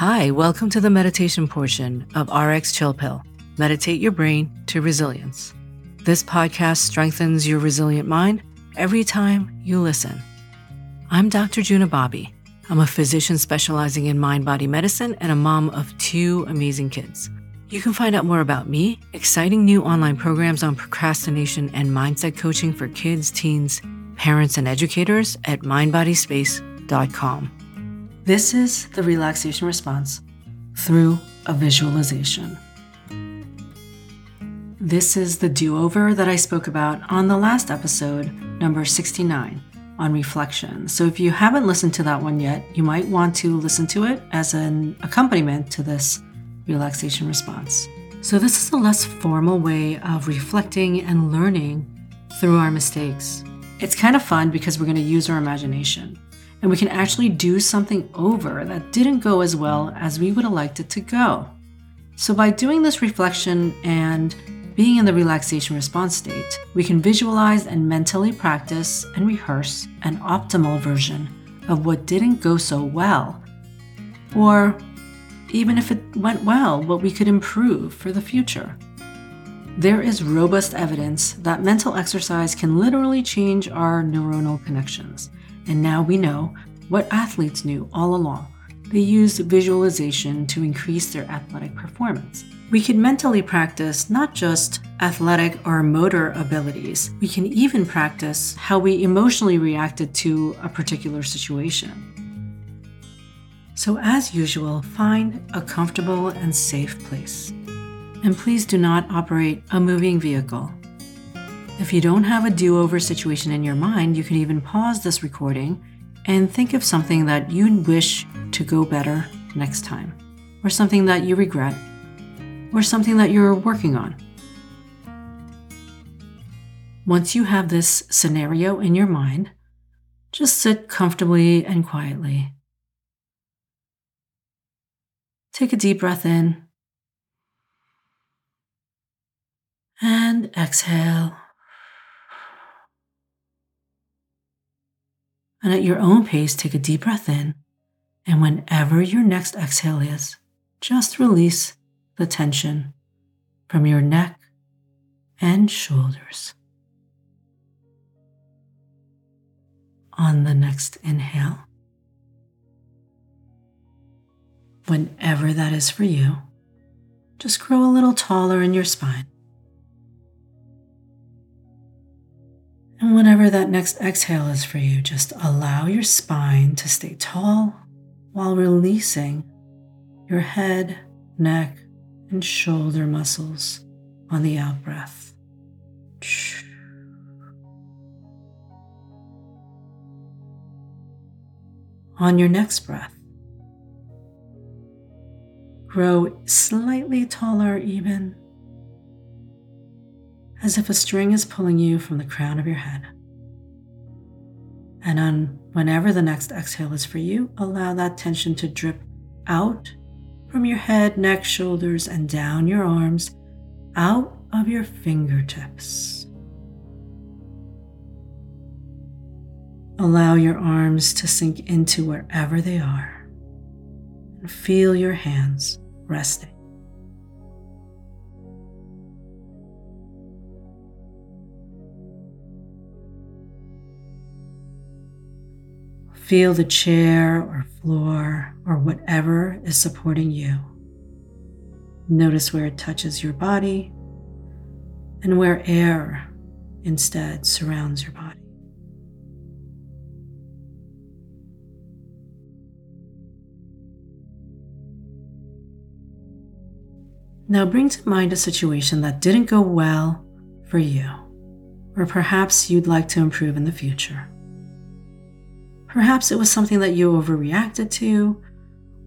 Hi, welcome to the meditation portion of RX Chill Pill. Meditate your brain to resilience. This podcast strengthens your resilient mind every time you listen. I'm Dr. Juna Bobby. I'm a physician specializing in mind body medicine and a mom of two amazing kids. You can find out more about me, exciting new online programs on procrastination and mindset coaching for kids, teens, parents, and educators at mindbodyspace.com. This is the relaxation response through a visualization. This is the do over that I spoke about on the last episode, number 69, on reflection. So if you haven't listened to that one yet, you might want to listen to it as an accompaniment to this relaxation response. So, this is a less formal way of reflecting and learning through our mistakes. It's kind of fun because we're going to use our imagination and we can actually do something over that didn't go as well as we would have liked it to go. So, by doing this reflection and being in the relaxation response state, we can visualize and mentally practice and rehearse an optimal version of what didn't go so well, or even if it went well, what we could improve for the future. There is robust evidence that mental exercise can literally change our neuronal connections and now we know what athletes knew all along. They used visualization to increase their athletic performance. We can mentally practice not just athletic or motor abilities, we can even practice how we emotionally reacted to a particular situation. So, as usual, find a comfortable and safe place. And please do not operate a moving vehicle if you don't have a do over situation in your mind, you can even pause this recording and think of something that you wish to go better next time, or something that you regret, or something that you're working on. Once you have this scenario in your mind, just sit comfortably and quietly. Take a deep breath in and exhale. And at your own pace, take a deep breath in. And whenever your next exhale is, just release the tension from your neck and shoulders. On the next inhale, whenever that is for you, just grow a little taller in your spine. And whenever that next exhale is for you, just allow your spine to stay tall while releasing your head, neck, and shoulder muscles on the out breath. On your next breath, grow slightly taller, even as if a string is pulling you from the crown of your head. And on whenever the next exhale is for you, allow that tension to drip out from your head, neck, shoulders, and down your arms, out of your fingertips. Allow your arms to sink into wherever they are and feel your hands resting. Feel the chair or floor or whatever is supporting you. Notice where it touches your body and where air instead surrounds your body. Now bring to mind a situation that didn't go well for you, or perhaps you'd like to improve in the future. Perhaps it was something that you overreacted to,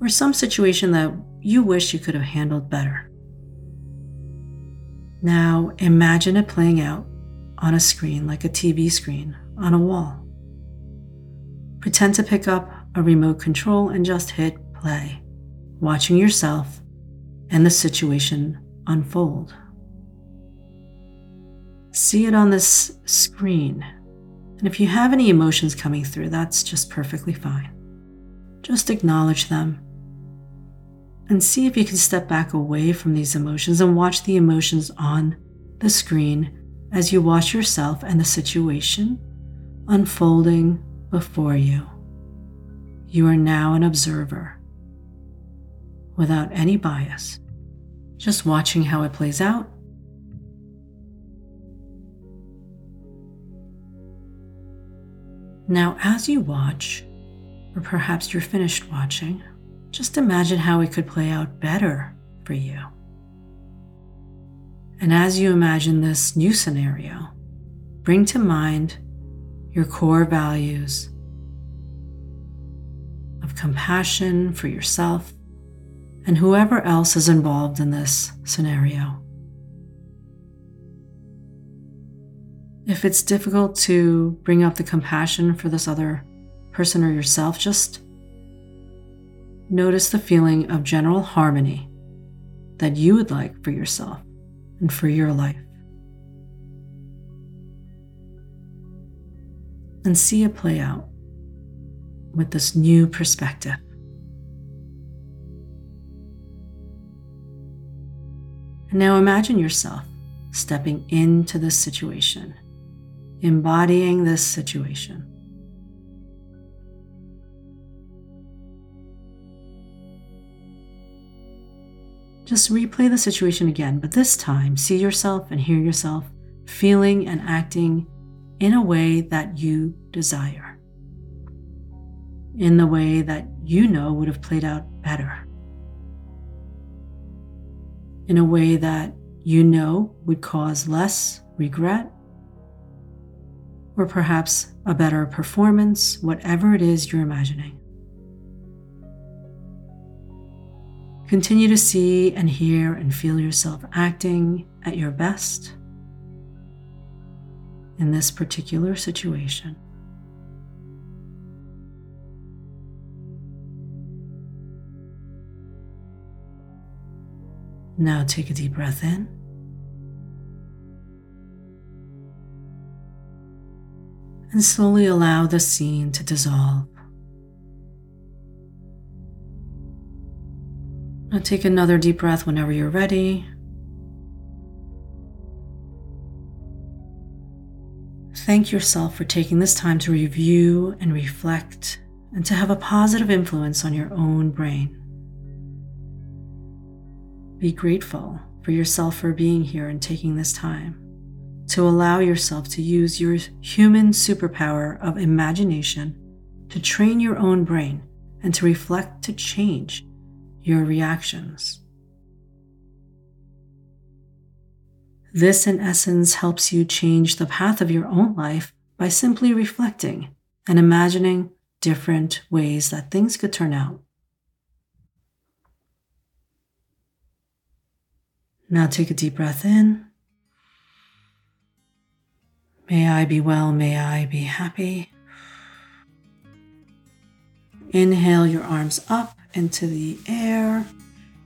or some situation that you wish you could have handled better. Now imagine it playing out on a screen like a TV screen on a wall. Pretend to pick up a remote control and just hit play, watching yourself and the situation unfold. See it on this screen and if you have any emotions coming through, that's just perfectly fine. Just acknowledge them and see if you can step back away from these emotions and watch the emotions on the screen as you watch yourself and the situation unfolding before you. You are now an observer without any bias, just watching how it plays out. Now, as you watch, or perhaps you're finished watching, just imagine how it could play out better for you. And as you imagine this new scenario, bring to mind your core values of compassion for yourself and whoever else is involved in this scenario. If it's difficult to bring up the compassion for this other person or yourself, just notice the feeling of general harmony that you would like for yourself and for your life. And see it play out with this new perspective. And now imagine yourself stepping into this situation, embodying this situation. Just replay the situation again, but this time see yourself and hear yourself feeling and acting in a way that you desire, in the way that you know would have played out better, in a way that you know would cause less regret, or perhaps a better performance, whatever it is you're imagining. Continue to see and hear and feel yourself acting at your best in this particular situation. Now take a deep breath in. And slowly allow the scene to dissolve. Now take another deep breath whenever you're ready. Thank yourself for taking this time to review and reflect and to have a positive influence on your own brain. Be grateful for yourself for being here and taking this time to allow yourself to use your human superpower of imagination to train your own brain and to reflect to change your reactions. This, in essence, helps you change the path of your own life by simply reflecting and imagining different ways that things could turn out. Now take a deep breath in. May I be well, may I be happy. Inhale your arms up into the air.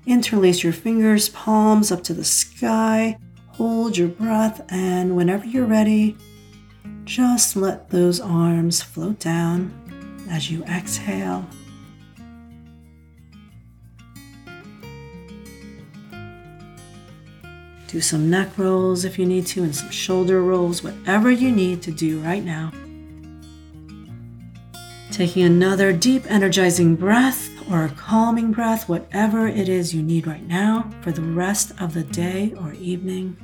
Interlace your fingers, palms up to the sky. Hold your breath, and whenever you're ready, just let those arms float down as you exhale. Do some neck rolls if you need to, and some shoulder rolls, whatever you need to do right now. Taking another deep, energizing breath or a calming breath, whatever it is you need right now for the rest of the day or evening.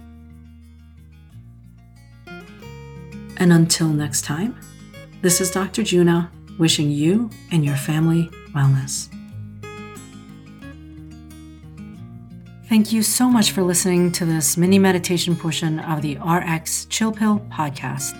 And until next time, this is Dr. Juna wishing you and your family wellness. Thank you so much for listening to this mini meditation portion of the RX Chill Pill podcast.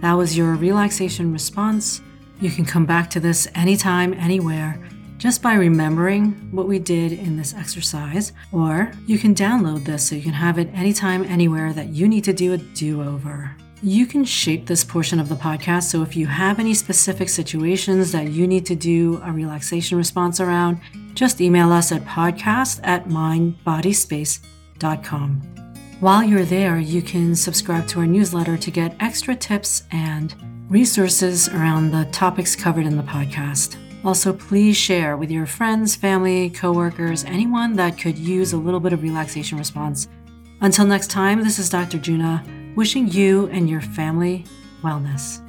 That was your relaxation response you can come back to this anytime, anywhere, just by remembering what we did in this exercise, or you can download this so you can have it anytime, anywhere that you need to do a do over. You can shape this portion of the podcast. So if you have any specific situations that you need to do a relaxation response around, just email us at podcast at mindbodyspace.com. While you're there, you can subscribe to our newsletter to get extra tips and resources around the topics covered in the podcast. Also, please share with your friends, family, coworkers, anyone that could use a little bit of relaxation response. Until next time, this is Dr. Juna wishing you and your family wellness.